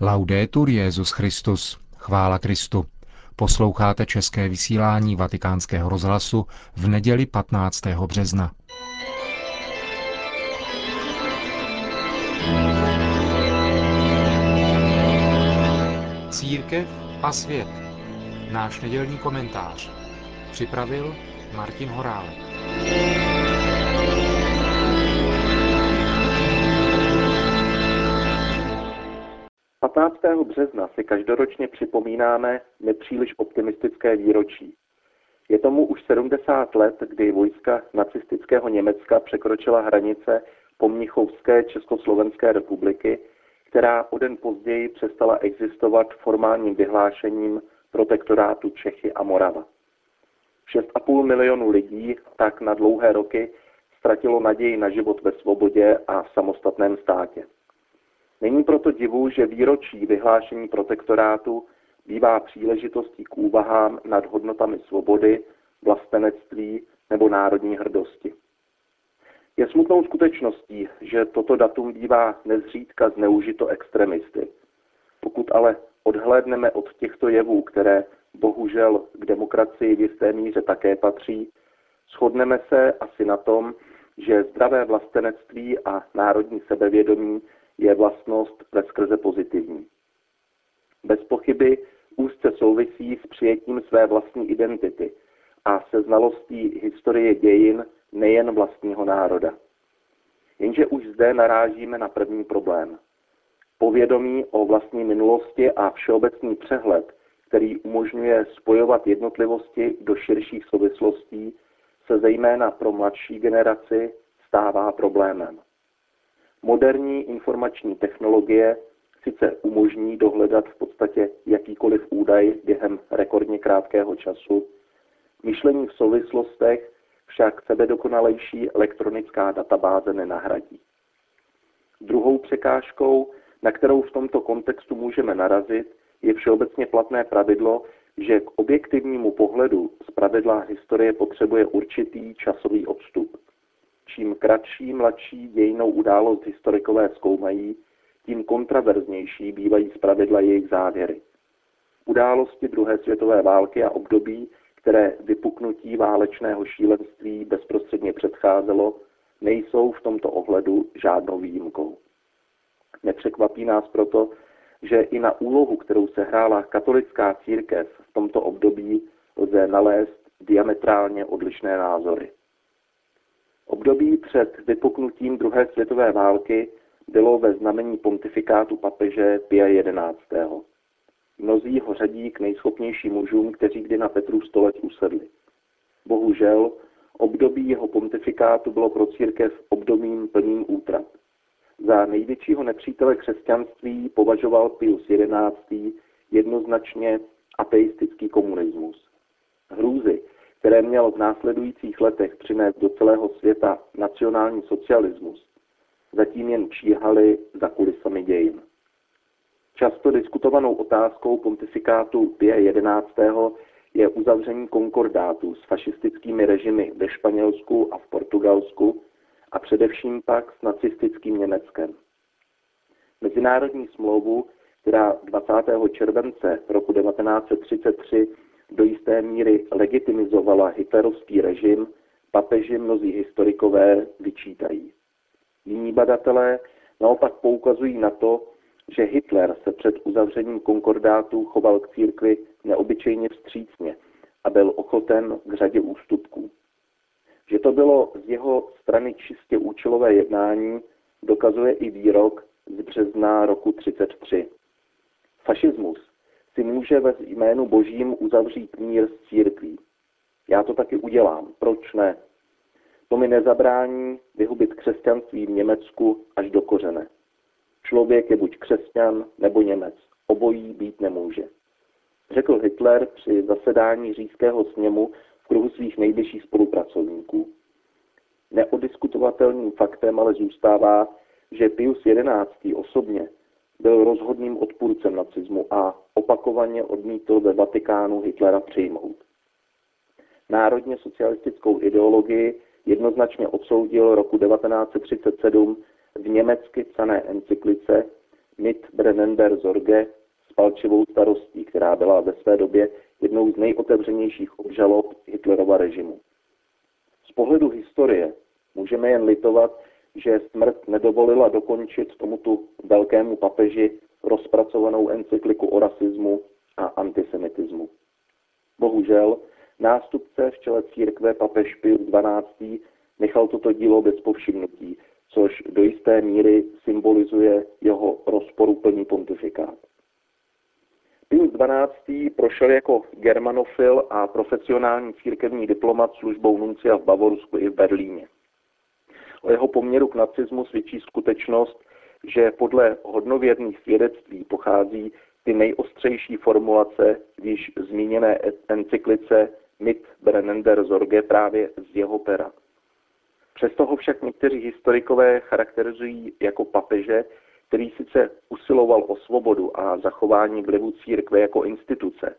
Laudetur Jezus Christus. Chvála Kristu. Posloucháte české vysílání Vatikánského rozhlasu v neděli 15. března. Církev a svět. Náš nedělní komentář. Připravil Martin Horálek. 15. března si každoročně připomínáme nepříliš optimistické výročí. Je tomu už 70 let, kdy vojska nacistického Německa překročila hranice Pomnichovské Československé republiky, která o den později přestala existovat formálním vyhlášením protektorátu Čechy a Morava. 6,5 milionu lidí tak na dlouhé roky ztratilo naději na život ve svobodě a v samostatném státě. Není proto divu, že výročí vyhlášení protektorátu bývá příležitostí k úvahám nad hodnotami svobody, vlastenectví nebo národní hrdosti. Je smutnou skutečností, že toto datum bývá nezřídka zneužito extremisty. Pokud ale odhlédneme od těchto jevů, které bohužel k demokracii v jisté míře také patří, shodneme se asi na tom, že zdravé vlastenectví a národní sebevědomí je vlastnost ve skrze pozitivní. Bez pochyby úzce souvisí s přijetím své vlastní identity a se znalostí historie dějin nejen vlastního národa. Jenže už zde narážíme na první problém. Povědomí o vlastní minulosti a všeobecný přehled, který umožňuje spojovat jednotlivosti do širších souvislostí, se zejména pro mladší generaci stává problémem. Moderní informační technologie sice umožní dohledat v podstatě jakýkoliv údaj během rekordně krátkého času, myšlení v souvislostech však sebedokonalejší elektronická databáze nenahradí. Druhou překážkou, na kterou v tomto kontextu můžeme narazit, je všeobecně platné pravidlo, že k objektivnímu pohledu z pravidla historie potřebuje určitý časový odstup. Čím kratší mladší dějinou událost historikové zkoumají, tím kontraverznější bývají zpravidla jejich závěry. Události druhé světové války a období, které vypuknutí válečného šílenství bezprostředně předcházelo, nejsou v tomto ohledu žádnou výjimkou. Nepřekvapí nás proto, že i na úlohu, kterou se hrála katolická církev v tomto období, lze nalézt diametrálně odlišné názory. Období před vypuknutím druhé světové války bylo ve znamení pontifikátu papeže Pia XI. Mnozí ho řadí k nejschopnějším mužům, kteří kdy na Petru stolec usedli. Bohužel, období jeho pontifikátu bylo pro církev obdobím plným útrat. Za největšího nepřítele křesťanství považoval Pius XI. jednoznačně ateistický komunismus. Hrůzy, které měl v následujících letech přinést do celého světa nacionální socialismus, zatím jen číhali za kulisami dějin. Často diskutovanou otázkou pontifikátu Pie XI. je uzavření konkordátu s fašistickými režimy ve Španělsku a v Portugalsku a především pak s nacistickým Německem. Mezinárodní smlouvu, která 20. července roku 1933 do jisté míry legitimizovala hitlerovský režim, papeži mnozí historikové vyčítají. Jiní badatelé naopak poukazují na to, že Hitler se před uzavřením konkordátu choval k církvi neobyčejně vstřícně a byl ochoten k řadě ústupků. Že to bylo z jeho strany čistě účelové jednání, dokazuje i výrok z března roku 1933. Fašismus si může ve jménu božím uzavřít mír s církví. Já to taky udělám. Proč ne? To mi nezabrání vyhubit křesťanství v Německu až do kořene. Člověk je buď křesťan nebo Němec. Obojí být nemůže. Řekl Hitler při zasedání říšského sněmu v kruhu svých nejbližších spolupracovníků. Neodiskutovatelným faktem ale zůstává, že Pius XI. osobně byl rozhodným odpůrcem nacismu a opakovaně odmítl ve Vatikánu Hitlera přijmout. Národně socialistickou ideologii jednoznačně odsoudil roku 1937 v německy psané encyklice Mit Brennender Zorge s palčivou starostí, která byla ve své době jednou z nejotevřenějších obžalob Hitlerova režimu. Z pohledu historie můžeme jen litovat, že smrt nedovolila dokončit tomuto velkému papeži rozpracovanou encykliku o rasismu a antisemitismu. Bohužel, nástupce v čele církve papež Pius XII. nechal toto dílo bez povšimnutí, což do jisté míry symbolizuje jeho rozporuplný pontifikát. Pius XII. prošel jako germanofil a profesionální církevní diplomat službou nuncia v Bavorsku i v Berlíně. O jeho poměru k nacismu svědčí skutečnost, že podle hodnověrných svědectví pochází ty nejostřejší formulace v již zmíněné encyklice Mit Brennender Zorge právě z jeho pera. Přesto ho však někteří historikové charakterizují jako papeže, který sice usiloval o svobodu a zachování vlivu církve jako instituce,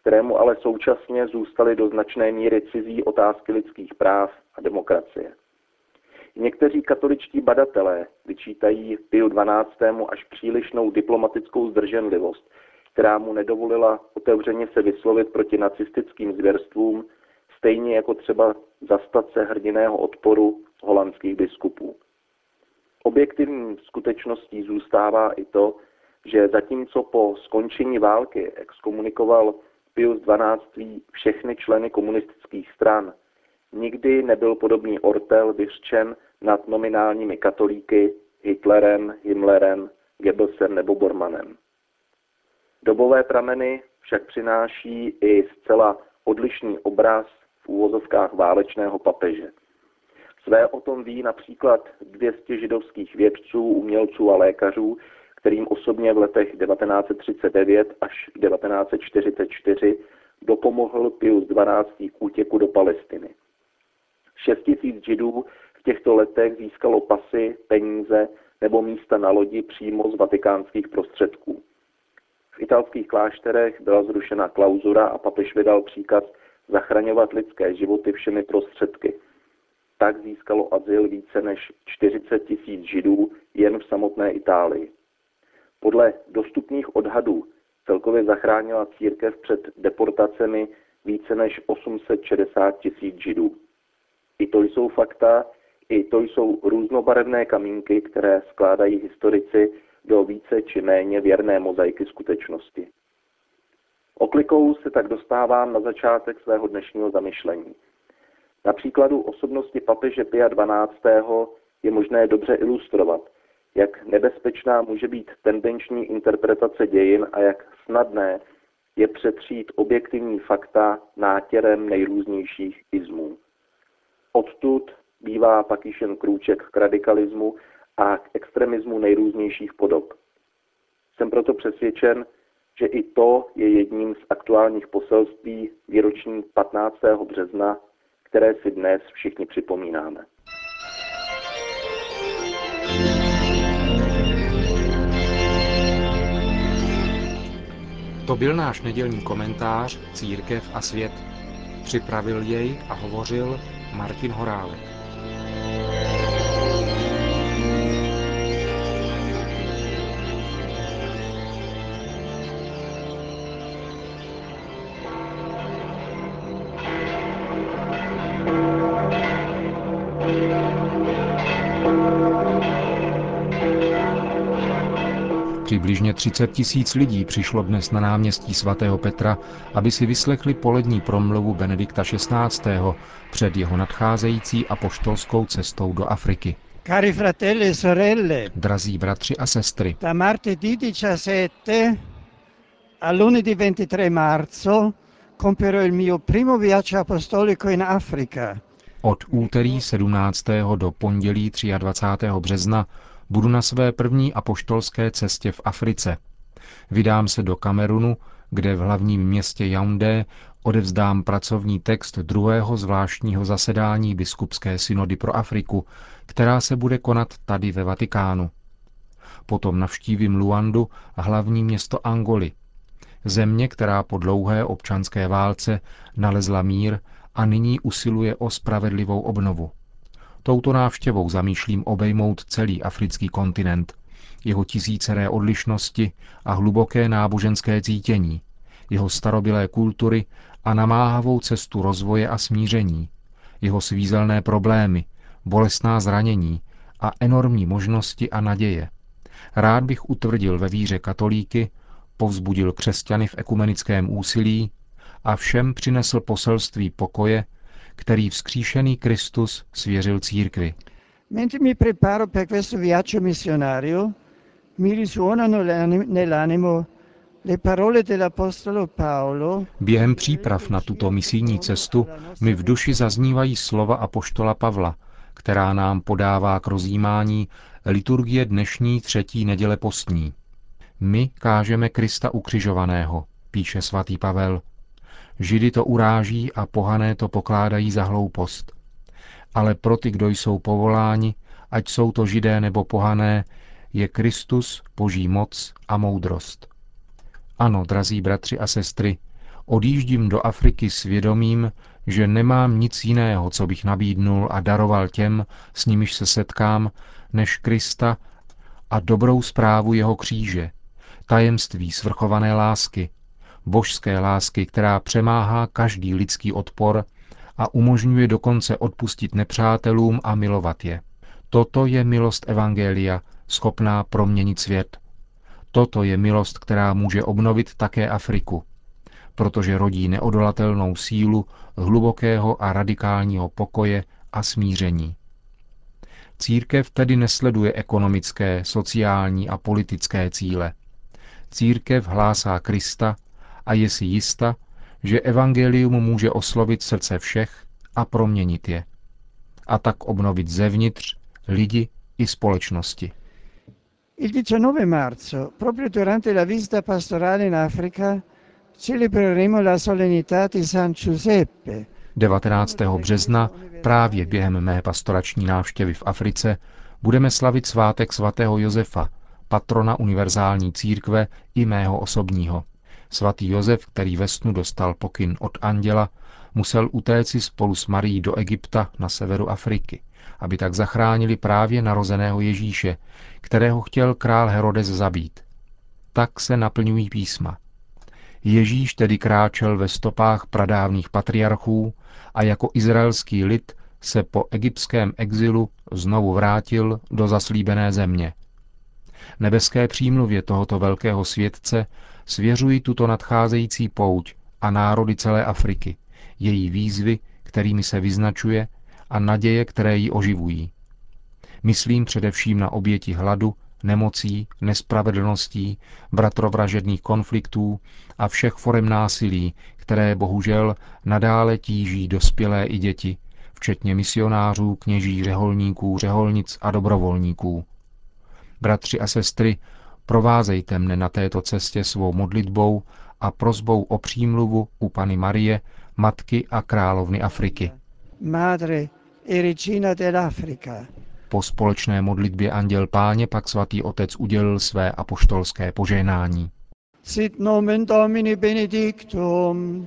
kterému ale současně zůstaly do značné míry cizí otázky lidských práv a demokracie. Někteří katoličtí badatelé vyčítají Piu 12. až přílišnou diplomatickou zdrženlivost, která mu nedovolila otevřeně se vyslovit proti nacistickým zvěrstvům, stejně jako třeba zastat se hrdiného odporu holandských biskupů. Objektivní skutečností zůstává i to, že zatímco po skončení války exkomunikoval Pius XII. všechny členy komunistických stran, nikdy nebyl podobný Ortel vyřčen nad nominálními katolíky Hitlerem, Himmlerem, Goebbelsem nebo Bormanem. Dobové prameny však přináší i zcela odlišný obraz v úvozovkách válečného papeže. Své o tom ví například 200 židovských vědců, umělců a lékařů, kterým osobně v letech 1939 až 1944 dopomohl Pius XII. k útěku do Palestiny. 6 tisíc židů v těchto letech získalo pasy, peníze nebo místa na lodi přímo z vatikánských prostředků. V italských klášterech byla zrušena klauzura a papež vydal příkaz zachraňovat lidské životy všemi prostředky. Tak získalo azyl více než 40 tisíc židů jen v samotné Itálii. Podle dostupných odhadů celkově zachránila církev před deportacemi více než 860 tisíc židů. I to jsou fakta, i to jsou různobarevné kamínky, které skládají historici do více či méně věrné mozaiky skutečnosti. Oklikou se tak dostávám na začátek svého dnešního zamyšlení. Na příkladu osobnosti papeže Pia XII. je možné dobře ilustrovat, jak nebezpečná může být tendenční interpretace dějin a jak snadné je přetřít objektivní fakta nátěrem nejrůznějších izmů. Odtud bývá pak již jen krůček k radikalismu a k extremismu nejrůznějších podob. Jsem proto přesvědčen, že i to je jedním z aktuálních poselství výroční 15. března, které si dnes všichni připomínáme. To byl náš nedělní komentář Církev a svět. Připravil jej a hovořil Martin Horálek. Přibližně 30 tisíc lidí přišlo dnes na náměstí svatého Petra, aby si vyslechli polední promluvu Benedikta XVI. před jeho nadcházející apoštolskou cestou do Afriky. Cari fratelli e sorelle, Drazí bratři a sestry, da martedì 17 a lunedì 23 marzo compierò il mio primo viaggio apostolico in Africa. od úterý 17. do pondělí 23. března budu na své první apoštolské cestě v Africe. Vydám se do Kamerunu, kde v hlavním městě Yaoundé odevzdám pracovní text druhého zvláštního zasedání biskupské synody pro Afriku, která se bude konat tady ve Vatikánu. Potom navštívím Luandu, hlavní město Angoly. Země, která po dlouhé občanské válce nalezla mír a nyní usiluje o spravedlivou obnovu. Touto návštěvou zamýšlím obejmout celý africký kontinent jeho tisíceré odlišnosti a hluboké náboženské cítění, jeho starobilé kultury a namáhavou cestu rozvoje a smíření, jeho svízelné problémy, bolestná zranění a enormní možnosti a naděje. Rád bych utvrdil ve víře katolíky, povzbudil křesťany v ekumenickém úsilí a všem přinesl poselství pokoje, který vzkříšený Kristus svěřil církvi. Mentre mi preparo per questo viaggio missionario, mi risuonano nell'animo le parole dell'apostolo Paolo. Během příprav na tuto misijní cestu mi v duši zaznívají slova apoštola Pavla, která nám podává k rozjímání liturgie dnešní třetí neděle postní. My kážeme Krista ukřižovaného, píše svatý Pavel. Židy to uráží a pohané to pokládají za hloupost. Ale pro ty, kdo jsou povoláni, ať jsou to židé nebo pohané, je Kristus boží moc a moudrost. Ano, drazí bratři a sestry, odjíždím do Afriky svědomím, že nemám nic jiného, co bych nabídnul a daroval těm, s nimiž se setkám, než Krista a dobrou zprávu jeho kříže, tajemství svrchované lásky, božské lásky, která přemáhá každý lidský odpor a umožňuje dokonce odpustit nepřátelům a milovat je. Toto je milost Evangelia, schopná proměnit svět. Toto je milost, která může obnovit také Afriku, protože rodí neodolatelnou sílu hlubokého a radikálního pokoje a smíření. Církev tedy nesleduje ekonomické, sociální a politické cíle. Církev hlásá Krista a je si jista, že evangelium může oslovit srdce všech a proměnit je. A tak obnovit zevnitř lidi i společnosti. Il 19 marzo, proprio durante la visita pastorale in Africa, celebreremo la solennità di San Giuseppe. 19. března, právě během mé pastorační návštěvy v Africe, budeme slavit svátek svatého Josefa, patrona univerzální církve i mého osobního. Svatý Josef, který ve snu dostal pokyn od anděla, musel utéci spolu s Marií do Egypta na severu Afriky, aby tak zachránili právě narozeného Ježíše, kterého chtěl král Herodes zabít. Tak se naplňují písma. Ježíš tedy kráčel ve stopách pradávných patriarchů a jako izraelský lid se po egyptském exilu znovu vrátil do zaslíbené země. Nebeské přímluvě tohoto velkého světce svěřují tuto nadcházející pouť a národy celé Afriky, její výzvy, kterými se vyznačuje, a naděje, které ji oživují. Myslím především na oběti hladu, nemocí, nespravedlností, bratrovražedných konfliktů a všech forem násilí, které bohužel nadále tíží dospělé i děti, včetně misionářů, kněží, řeholníků, řeholnic a dobrovolníků. Bratři a sestry, provázejte mne na této cestě svou modlitbou a prozbou o přímluvu u Pany Marie, matky a královny Afriky. Madre e regina dell'Africa. Po společné modlitbě Anděl Páně pak svatý otec udělil své apoštolské požehnání. Sit nomen Domini benedictum.